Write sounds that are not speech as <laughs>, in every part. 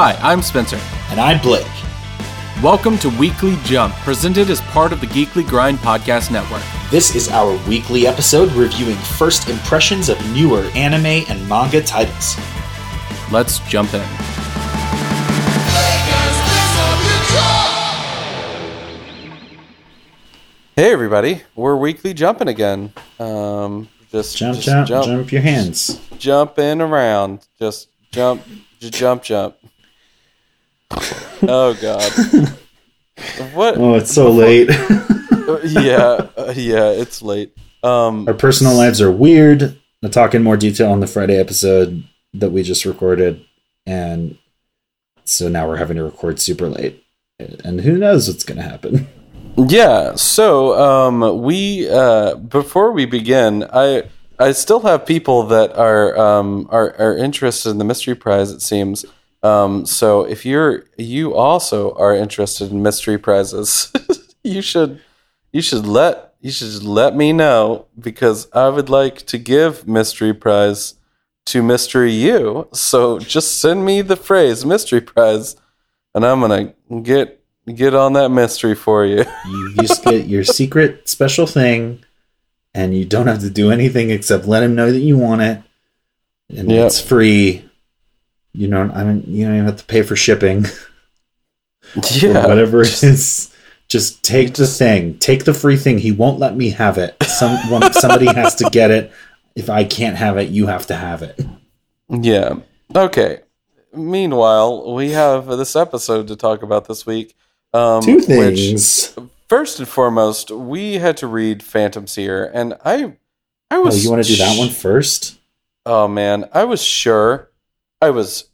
Hi, I'm Spencer. And I'm Blake. Welcome to Weekly Jump, presented as part of the Geekly Grind Podcast Network. This is our weekly episode reviewing first impressions of newer anime and manga titles. Let's jump in. Hey everybody, we're weekly jumping again. Um, just Jump, just jump, jump, your hands. jumping around. Just jump, just jump, jump. Oh God, what? Oh, it's so late. <laughs> Yeah, uh, yeah, it's late. Um, Our personal lives are weird. I'll talk in more detail on the Friday episode that we just recorded. And so now we're having to record super late. And who knows what's going to happen. Yeah. So um, we uh, before we begin, I I still have people that are um, are are interested in the mystery prize. It seems. Um, so if you're you also are interested in mystery prizes, <laughs> you should you should let you should let me know because I would like to give mystery prize to mystery you. So just send me the phrase mystery prize, and I'm gonna get get on that mystery for you. <laughs> You just get your secret special thing, and you don't have to do anything except let him know that you want it. And Yep. it's free. You know, I mean, you don't even have to pay for shipping. <laughs> yeah, whatever it is. Just take the thing. Take the free thing. He won't let me have it. Someone, somebody has to get it. If I can't have it, you have to have it. Yeah. Okay. Meanwhile, we have this episode to talk about this week. Um, Two which- things. first and foremost, we had to read Phantom Seer, and I, I Oh, was. you want to do that one first? Oh man, I was sure, I was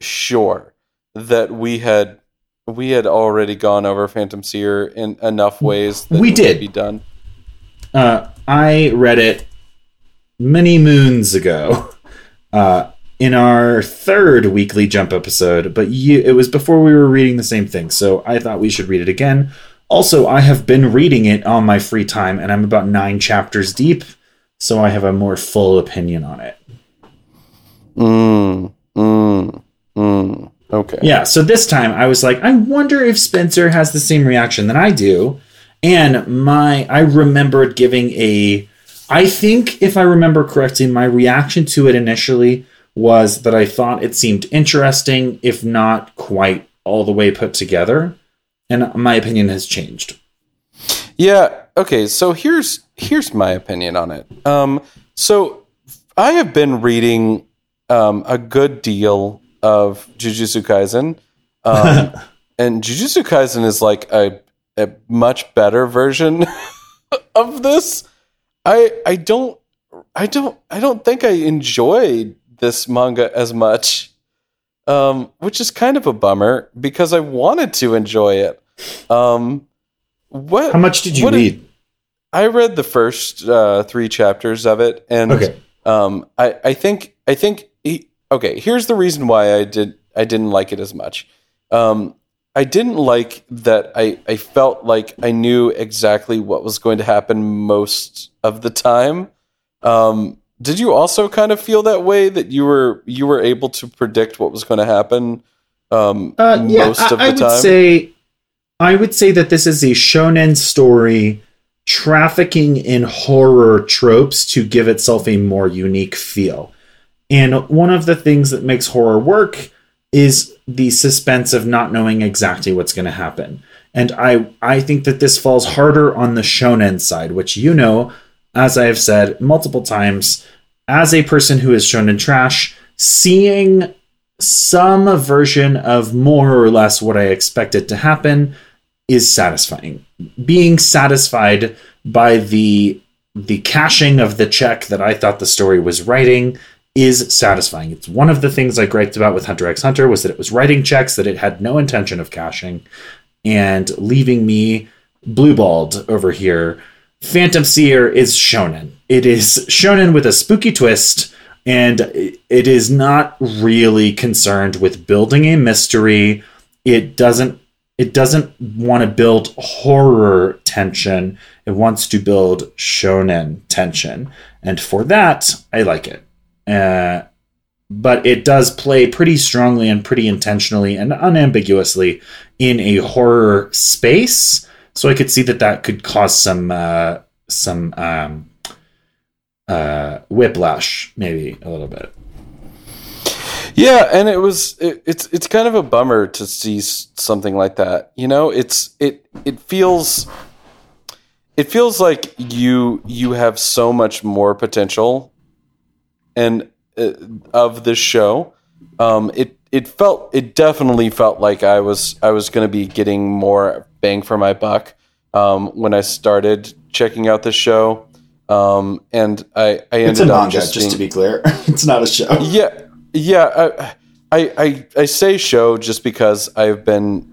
sure that we had we had already gone over Phantom Seer in enough ways that We it did. be done. Uh, I read it many moons ago. Uh, in our third weekly jump episode, but you, it was before we were reading the same thing, so I thought we should read it again. Also, I have been reading it on my free time, and I'm about nine chapters deep, so I have a more full opinion on it. Mm, mm. Okay. Yeah, so this time I was like, I wonder if Spencer has the same reaction that I do. And my I remembered giving a I think if I remember correctly, my reaction to it initially was that I thought it seemed interesting, if not quite all the way put together. And my opinion has changed. Yeah. Okay. So here's here's my opinion on it. Um, so I have been reading um, a good deal of Jujutsu Kaisen, um, <laughs> and Jujutsu Kaisen is like a a much better version <laughs> of this. I I don't I don't I don't think I enjoyed this manga as much. Um, which is kind of a bummer because I wanted to enjoy it. Um, what How much did you read? I read the first uh, three chapters of it, and Okay. um, I, I think I think okay. Here's the reason why I did I didn't like it as much. Um, I didn't like that. I I felt like I knew exactly what was going to happen most of the time. Um, did you also kind of feel that way that you were you were able to predict what was going to happen um, Uh, yeah, most I, of the I would time? say, I would say that this is a shonen story trafficking in horror tropes to give itself a more unique feel. And one of the things that makes horror work is the suspense of not knowing exactly what's going to happen. And I I think that this falls harder on the shonen side, which you know, as I have said multiple times, as a person who is shonen trash, seeing some version of more or less what I expected to happen is satisfying. Being satisfied by the the cashing of the check that I thought the story was writing is satisfying. It's one of the things I griped about with Hunter x Hunter was that it was writing checks that it had no intention of cashing and leaving me blueballed over here. Phantom Seer is shonen. It is shonen with a spooky twist and it is not really concerned with building a mystery. It doesn't it doesn't want to build horror tension. It wants to build shonen tension. And for that, I like it. Uh, but it does play pretty strongly and pretty intentionally and unambiguously in a horror space. So I could see that that could cause some uh, some um, uh, whiplash, maybe a little bit. Yeah, and it was it, it's it's kind of a bummer to see something like that. You know, it's it it feels it feels like you you have so much more potential and uh, of this show. Um, it it felt it definitely felt like I was I was going to be getting more bang for my buck um, when I started checking out the show. Um, and I I ended it's a manga, just, just to be clear. <laughs> it's not a show. Yeah, yeah. I, I I say show just because I've been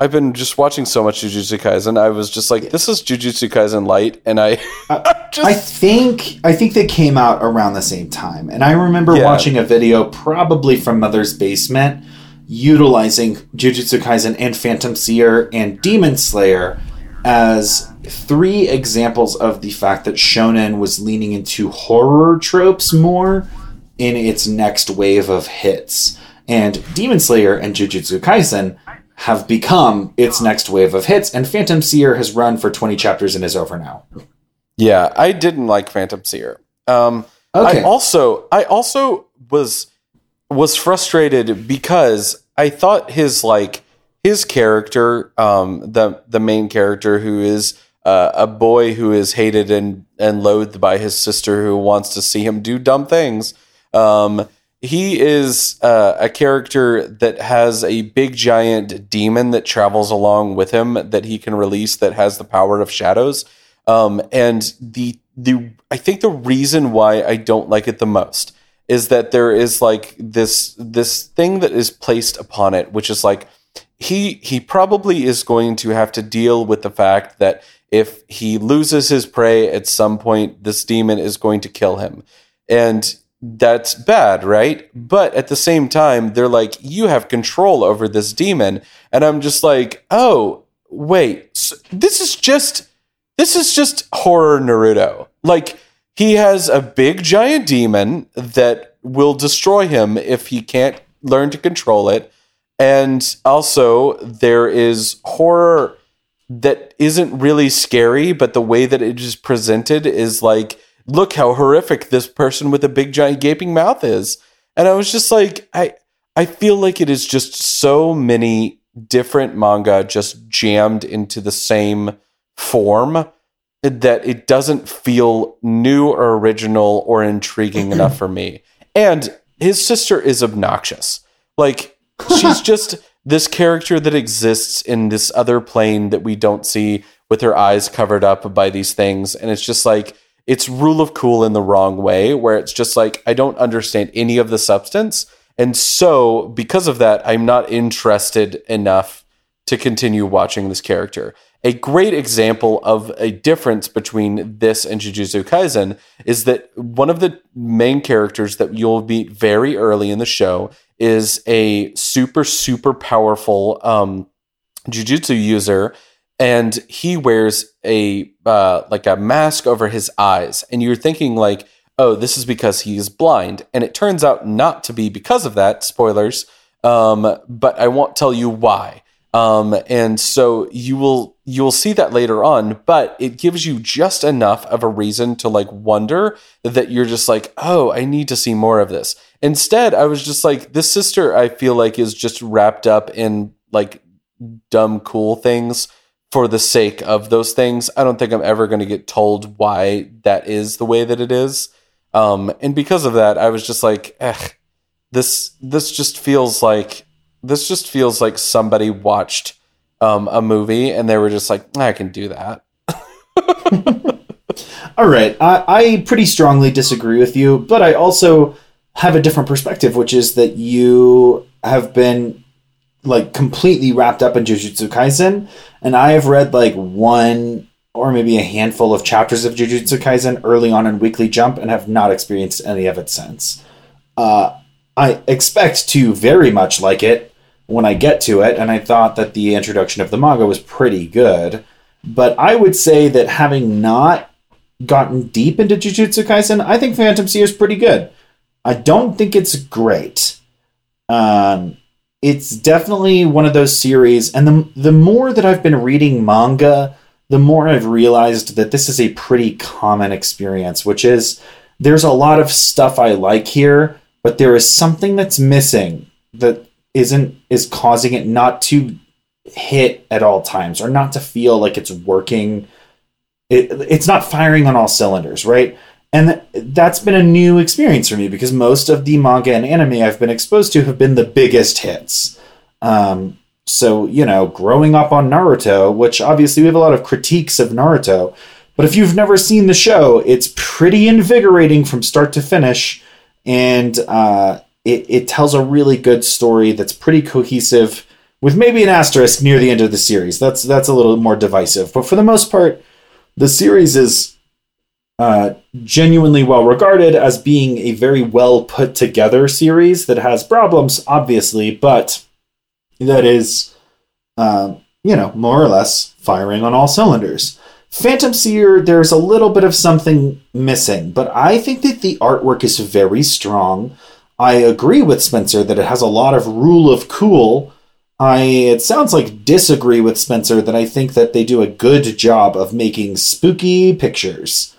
I've been just watching so much Jujutsu Kaisen. I was just like, this is Jujutsu Kaisen light, and I, <laughs> just... I think I think they came out around the same time, and I remember yeah. watching a video probably from Mother's Basement utilizing Jujutsu Kaisen and Phantom Seer and Demon Slayer as three examples of the fact that shonen was leaning into horror tropes more in its next wave of hits. And Demon Slayer and Jujutsu Kaisen have become its next wave of hits, and Phantom Seer has run for 20 chapters and is over now. Yeah, I didn't like Phantom Seer. Um, okay. I also I also was was frustrated because I thought his like his character, um, the the main character who is uh, a boy who is hated and and loathed by his sister who wants to see him do dumb things. Um, he is uh, a character that has a big giant demon that travels along with him that he can release that has the power of shadows. Um, and the the I think the reason why I don't like it the most is that there is like this this thing that is placed upon it, which is like he he probably is going to have to deal with the fact that if he loses his prey at some point, this demon is going to kill him. And that's bad, right? But at the same time, they're like, you have control over this demon. And I'm just like, oh, wait, so this is just, this is just horror Naruto. Like, he has a big giant demon that will destroy him if he can't learn to control it. And also, there is horror that isn't really scary, but the way that it is presented is like, look how horrific this person with a big giant gaping mouth is. And I was just like, I I feel like it is just so many different manga just jammed into the same form that it doesn't feel new or original or intriguing enough for me. And his sister is obnoxious. Like she's <laughs> just this character that exists in this other plane that we don't see with her eyes covered up by these things and it's just like it's rule of cool in the wrong way, where it's just like, I don't understand any of the substance. And so, because of that, I'm not interested enough to continue watching this character. A great example of a difference between this and Jujutsu Kaisen is that one of the main characters that you'll meet very early in the show is a super, super powerful um, Jujutsu user and he wears a uh, like a mask over his eyes. And you're thinking like oh this is because he is blind. And it turns out not to be because of that spoilers. Um, but i won't tell you why. Um, and so you will you will see that later on but it gives you just enough of a reason to like wonder that you're just like oh i need to see more of this. Instead i was just like this sister i feel like is just wrapped up in like dumb cool things for the sake of those things. I don't think I'm ever going to get told why that is the way that it is. Um, and because of that, I was just like, eh, this this just feels like this just feels like somebody watched um, a movie and they were just like, I can do that. <laughs> <laughs> All right, I, I pretty strongly disagree with you, but I also have a different perspective, which is that you have been like completely wrapped up in Jujutsu Kaisen, and I have read like one or maybe a handful of chapters of Jujutsu Kaisen early on in Weekly Jump, and have not experienced any of it since. Uh, I expect to very much like it when I get to it, and I thought that the introduction of the manga was pretty good. But I would say that having not gotten deep into Jujutsu Kaisen, I think Phantom Seer is pretty good. I don't think it's great. Um, it's definitely one of those series, and the the more that I've been reading manga, the more I've realized that this is a pretty common experience, which is there's a lot of stuff I like here, but there is something that's missing that isn't is causing it not to hit at all times or not to feel like it's working. It, it's not firing on all cylinders, right? And that's been a new experience for me because most of the manga and anime I've been exposed to have been the biggest hits. Um, so, you know, growing up on Naruto, which obviously we have a lot of critiques of Naruto, but if you've never seen the show, it's pretty invigorating from start to finish. And uh, it, it tells a really good story that's pretty cohesive, with maybe an asterisk near the end of the series. That's that's a little more divisive. But for the most part, the series is uh, genuinely well regarded as being a very well put together series that has problems, obviously, but that is, uh, you know, more or less firing on all cylinders. Phantom Seer, there's a little bit of something missing, but I think that the artwork is very strong. I agree with Spencer that it has a lot of rule of cool. I it sounds like disagree with Spencer that I think that they do a good job of making spooky pictures.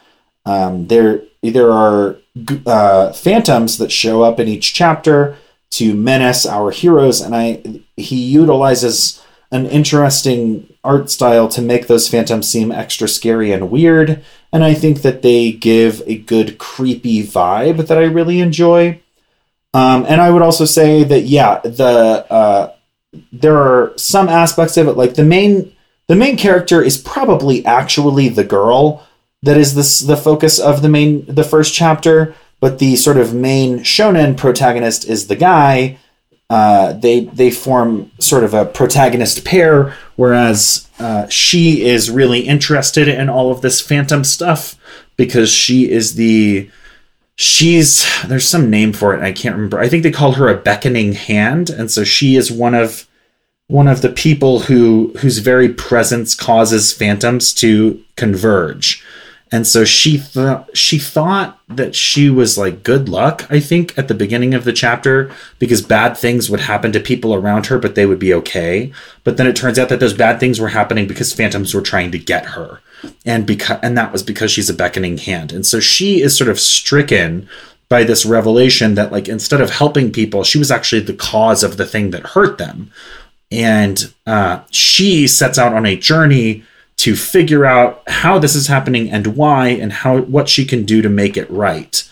Um, there there are uh, phantoms that show up in each chapter to menace our heroes, and I he utilizes an interesting art style to make those phantoms seem extra scary and weird. And I think that they give a good creepy vibe that I really enjoy. Um, and I would also say that yeah, the uh, there are some aspects of it like the main the main character is probably actually the girl that is this the focus of the main the first chapter, but the sort of main shonen protagonist is the guy uh, they they form sort of a protagonist pair, whereas uh, she is really interested in all of this phantom stuff because she is the she's there's some name for it I can't remember. I think they call her a beckoning hand, and so she is one of one of the people who whose very presence causes phantoms to converge and so she thought she thought that she was like good luck i think at the beginning of the chapter because bad things would happen to people around her but they would be okay. But then it turns out that those bad things were happening because phantoms were trying to get her. And because and that was because she's a beckoning hand. And so she is sort of stricken by this revelation that like instead of helping people she was actually the cause of the thing that hurt them. And uh, she sets out on a journey to figure out how this is happening and why and how what she can do to make it right.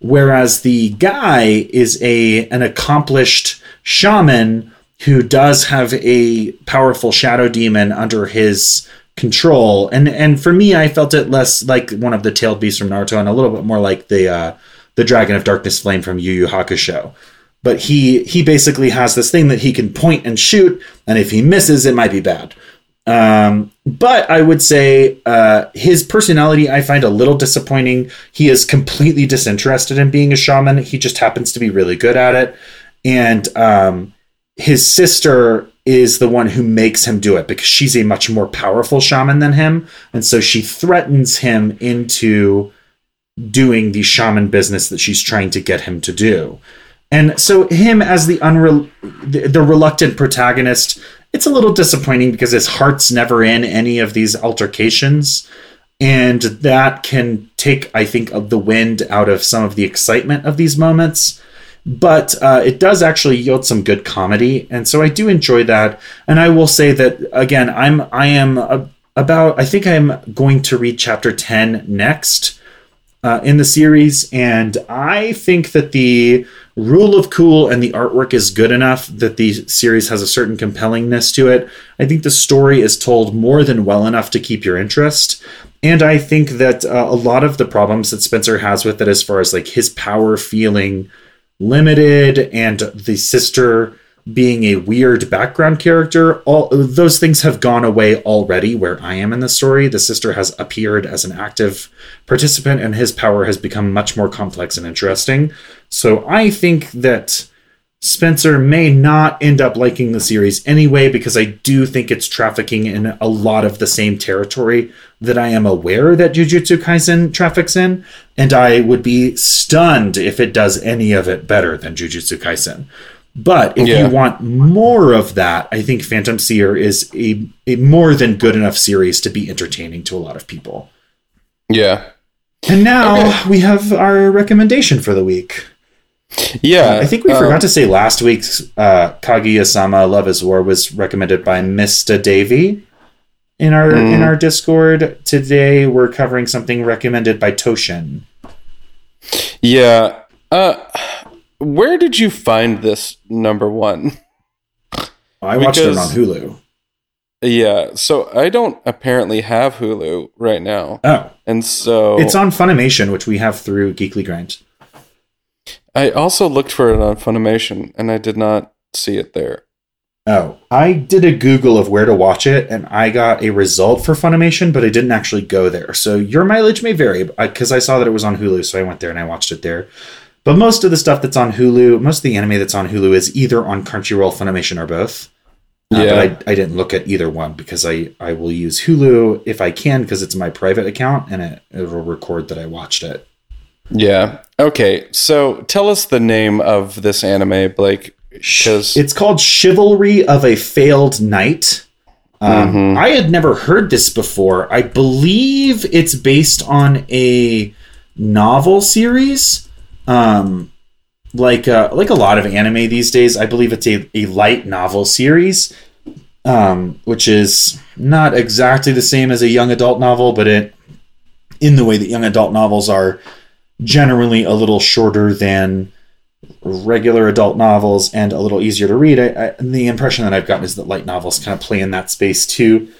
Whereas the guy is a an accomplished shaman who does have a powerful shadow demon under his control. And and for me I felt it less like one of the tailed beasts from Naruto and a little bit more like the uh the dragon of darkness flame from Yu Yu Hakusho. But he he basically has this thing that he can point and shoot and if he misses it might be bad um, but I would say uh, his personality I find a little disappointing. He is completely disinterested in being a shaman. He just happens to be really good at it. And um, his sister is the one who makes him do it because she's a much more powerful shaman than him. And so she threatens him into doing the shaman business that she's trying to get him to do. And so him as the unre- the, the reluctant protagonist it's a little disappointing because his heart's never in any of these altercations. And that can take, I think, the wind out of some of the excitement of these moments. But uh, it does actually yield some good comedy, and so I do enjoy that. And I will say that again, I'm I am a, about I think I'm going to read chapter ten next uh, in the series, and I think that the rule of cool and the artwork is good enough that the series has a certain compellingness to it. I think the story is told more than well enough to keep your interest. And I think that uh, a lot of the problems that Spencer has with it, as far as like his power feeling limited and the sister being a weird background character all those things have gone away already where i am in the story the sister has appeared as an active participant and his power has become much more complex and interesting so i think that Spencer may not end up liking the series anyway because I do think it's trafficking in a lot of the same territory that I am aware that Jujutsu Kaisen traffics in, and I would be stunned if it does any of it better than Jujutsu Kaisen. But if Yeah. you want more of that, I think Phantom Seer is a, a more than good enough series to be entertaining to a lot of people. Yeah. And now Okay. we have our recommendation for the week. Yeah. I think we um, forgot to say last week's uh, Kaguya-sama Love is War was recommended by Mr. Davy in our Mm. in our Discord. Today we're covering something recommended by Toshin. Yeah. Uh, where did you find this number one? I watched it on Hulu. Yeah. So I don't apparently have Hulu right now, Oh, and so it's on Funimation, which we have through Geekly Grind. I also looked for it on Funimation, and I did not see it there. Oh, I did a Google of where to watch it, and I got a result for Funimation, but I didn't actually go there. So your mileage may vary, because I saw that it was on Hulu, so I went there and I watched it there. But most of the stuff that's on Hulu, most of the anime that's on Hulu is either on Crunchyroll, Funimation, or both. Uh, Yeah. but I, I didn't look at either one because I, I will use Hulu if I can because it's my private account and it, it'll record that I watched it. Yeah. Okay. So tell us the name of this anime, Blake. Because It's called Chivalry of a Failed Knight. Um, Mhm. I had never heard this before. I believe it's based on a novel series. Um, like uh, like a lot of anime these days, I believe it's a, a light novel series, um, which is not exactly the same as a young adult novel, but it in the way that young adult novels are generally a little shorter than regular adult novels and a little easier to read. I, I, the impression that I've gotten is that light novels kind of play in that space too.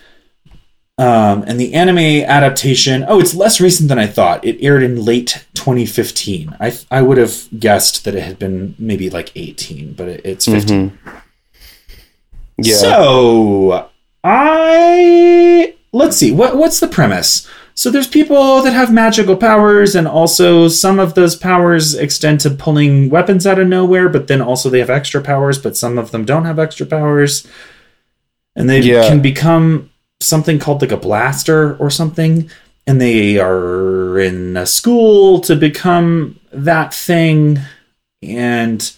Um, and the anime adaptation, oh, it's less recent than I thought. It aired in late 2015. I, I would have guessed that it had been maybe like 18, but it, it's 15. Mhm. yeah. So I let's see what what's the premise. So there's people that have magical powers, and also some of those powers extend to pulling weapons out of nowhere. But then also they have extra powers, but some of them don't have extra powers, and they Yeah. can become something called like a blaster or something. And they are in a school to become that thing, and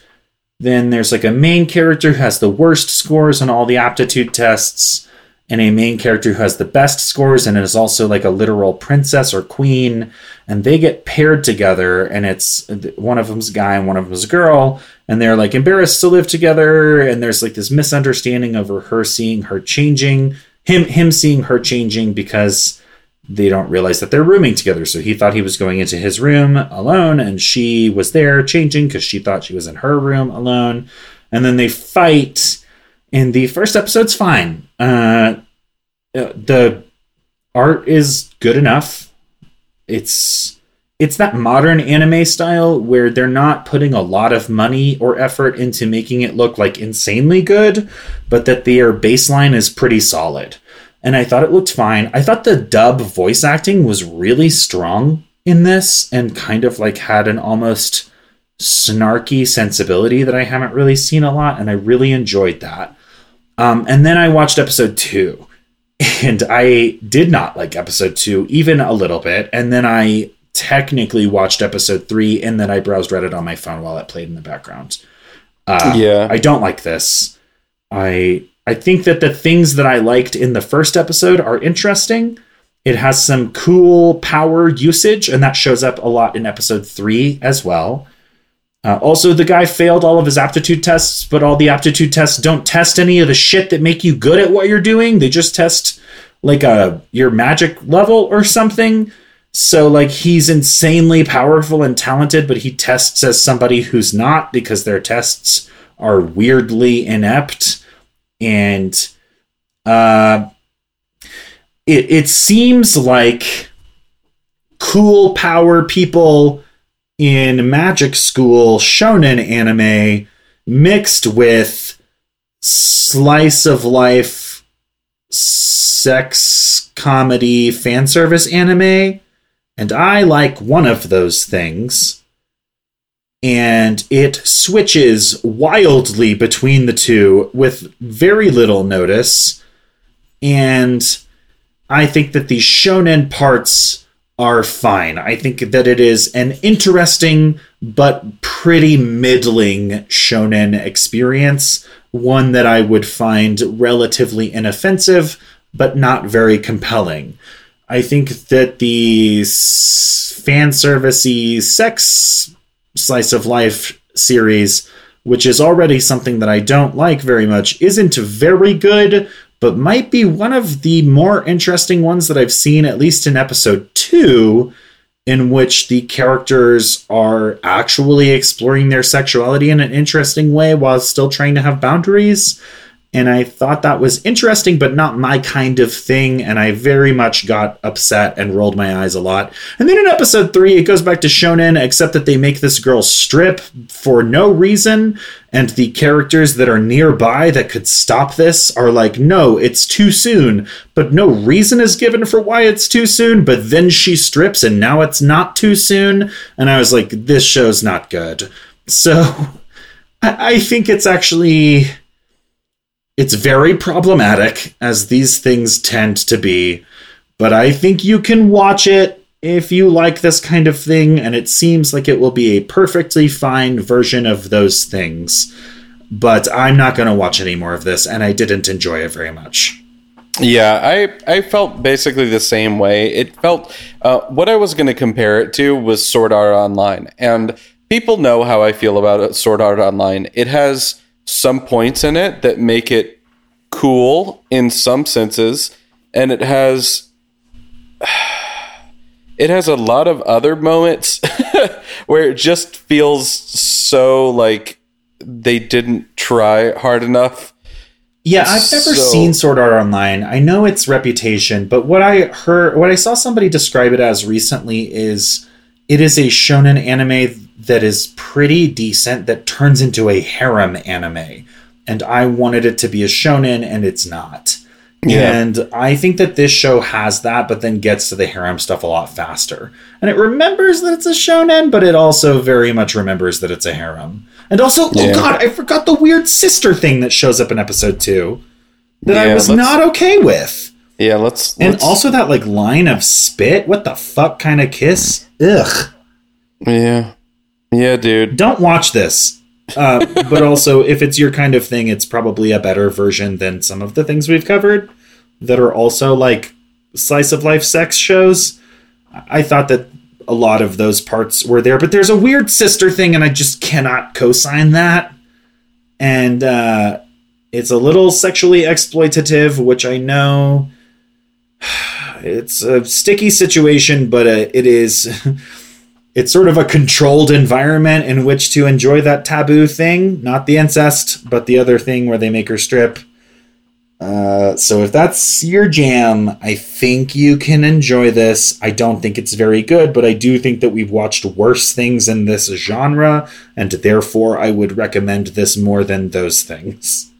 then there's like a main character who has the worst scores on all the aptitude tests, and a main character who has the best scores and is also like a literal princess or queen. And they get paired together, and it's one of them's a guy and one of them's a girl, and they're like embarrassed to live together. And there's like this misunderstanding over her seeing her changing, him him seeing her changing because they don't realize that they're rooming together. So he thought he was going into his room alone, and she was there changing because she thought she was in her room alone. And then they fight. And the first episode's fine. Uh, uh, the art is good enough. It's it's that modern anime style where they're not putting a lot of money or effort into making it look like insanely good, but that their baseline is pretty solid and I thought it looked fine. I thought the dub voice acting was really strong in this and kind of like had an almost snarky sensibility that I haven't really seen a lot, and I really enjoyed that. Um, and then I watched episode two, <laughs> and I did not like episode two even a little bit. And then I technically watched episode three, and then I browsed Reddit on my phone while it played in the background. Uh, yeah. I don't like this. I I think that the things that I liked in the first episode are interesting. It has some cool power usage, and that shows up a lot in episode three as well. Uh, also, the guy failed all of his aptitude tests, but all the aptitude tests don't test any of the shit that make you good at what you're doing. They just test like a your magic level or something. So like he's insanely powerful and talented, but he tests as somebody who's not because their tests are weirdly inept. And uh it it seems like cool power people in magic school shonen anime mixed with slice of life sex comedy fan service anime and I like one of those things and it switches wildly between the two with very little notice. And I think that the shonen parts are fine. I think that it is an interesting but pretty middling shonen experience, one that I would find relatively inoffensive but not very compelling. I think that the fan servicey sex slice of life series, which is already something that I don't like very much, isn't very good, but might be one of the more interesting ones that I've seen, at least in episode two, in which the characters are actually exploring their sexuality in an interesting way while still trying to have boundaries and I thought that was interesting, but not my kind of thing. And I very much got upset and rolled my eyes a lot. And then in episode three, it goes back to Shonen, except that they make this girl strip for no reason. And the characters that are nearby that could stop this are like, no, it's too soon. But no reason is given for why it's too soon. But then she strips and now it's not too soon. And I was like, this show's not good. So <laughs> I, I think it's actually it's very problematic, as these things tend to be, but I think you can watch it if you like this kind of thing, and it seems like it will be a perfectly fine version of those things. But I'm not going to watch any more of this, and I didn't enjoy it very much. Yeah, I I felt basically the same way. It felt uh, what I was going to compare it to was Sword Art Online, and people know how I feel about Sword Art Online. It has some points in it that make it cool in some senses and it has <sighs> it has a lot of other moments <laughs> where it just feels so like they didn't try hard enough yeah, I've never so, seen Sword Art Online. I know its reputation, but what I heard, what I saw somebody describe it as recently is it is a shonen anime that is pretty decent that turns into a harem anime. And I wanted it to be a shonen, and it's not. Yeah. And I think that this show has that, but then gets to the harem stuff a lot faster. And it remembers that it's a shonen, but it also very much remembers that it's a harem. And also, oh yeah. oh god, I forgot the weird sister thing that shows up in episode two that yeah, I was not okay with. Yeah, let's, let's. And also that like line of spit. What the fuck kind of kiss? Ugh. Yeah. Yeah, dude. Don't watch this. Uh, <laughs> but also, if it's your kind of thing, it's probably a better version than some of the things we've covered that are also like slice of life sex shows. I thought that a lot of those parts were there, but there's a weird sister thing, and I just cannot co sign that. And uh, it's a little sexually exploitative, which I know <sighs> it's a sticky situation, but uh, it is. <laughs> it's sort of a controlled environment in which to enjoy that taboo thing not the incest but the other thing where they make her strip. Uh, so if that's your jam i think you can enjoy this. I don't think it's very good but i do think that we've watched worse things in this genre and therefore i would recommend this more than those things.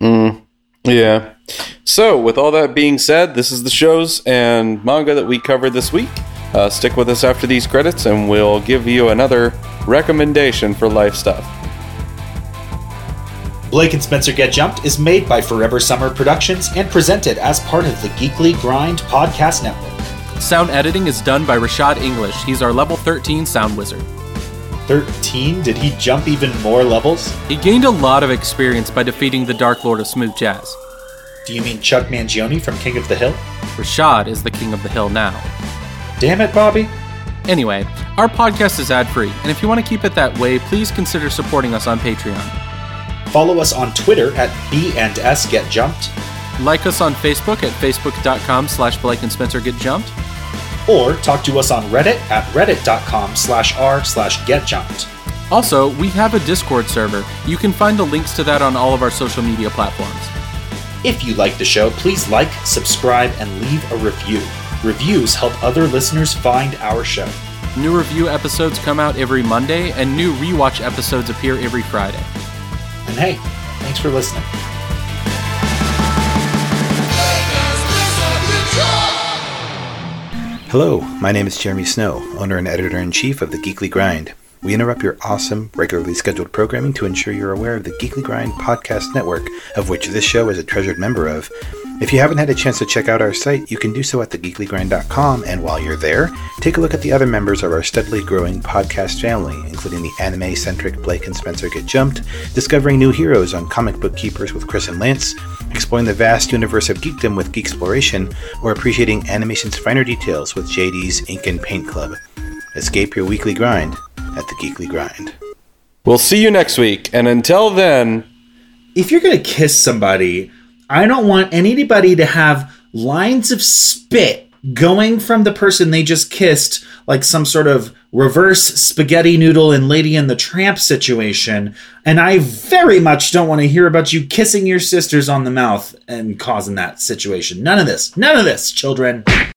Mm, yeah. So with all that being said this is the shows and manga that we covered this week uh, stick with us after these credits, and we'll give you another recommendation for life stuff. Blake and Spencer Get Jumped is made by Forever Summer Productions and presented as part of the Geekly Grind podcast network. Sound editing is done by Rashad English. He's our level 13 sound wizard. 13? Did he jump even more levels? He gained a lot of experience by defeating the Dark Lord of Smooth Jazz. Do you mean Chuck Mangione from King of the Hill? Rashad is the King of the Hill now. Damn it, Bobby. Anyway, our podcast is ad free, and if you want to keep it that way, please consider supporting us on Patreon. Follow us on Twitter at B and S Get Jumped. Like us on Facebook at facebook.com slash Blake and Spencer Get Jumped. Or talk to us on Reddit at reddit.com slash r slash get jumped. Also, we have a Discord server. You can find the links to that on all of our social media platforms. If you like the show, please like, subscribe, and leave a review. Reviews help other listeners find our show. New review episodes come out every Monday, and new rewatch episodes appear every Friday. And hey, thanks for listening. Hello, my name is Jeremy Snow, owner and editor in chief of The Geekly Grind. We interrupt your awesome, regularly scheduled programming to ensure you're aware of the Geekly Grind podcast network, of which this show is a treasured member of. If you haven't had a chance to check out our site, you can do so at thegeeklygrind.com, and while you're there, take a look at the other members of our steadily growing podcast family, including the anime centric Blake and Spencer Get Jumped, discovering new heroes on Comic Book Keepers with Chris and Lance, exploring the vast universe of geekdom with Geek Exploration, or appreciating animation's finer details with JD's Ink and Paint Club. Escape your weekly grind at the Geekly Grind. We'll see you next week. And until then, if you're going to kiss somebody, I don't want anybody to have lines of spit going from the person they just kissed, like some sort of reverse spaghetti noodle and Lady and the Tramp situation. And I very much don't want to hear about you kissing your sisters on the mouth and causing that situation. None of this. None of this, children.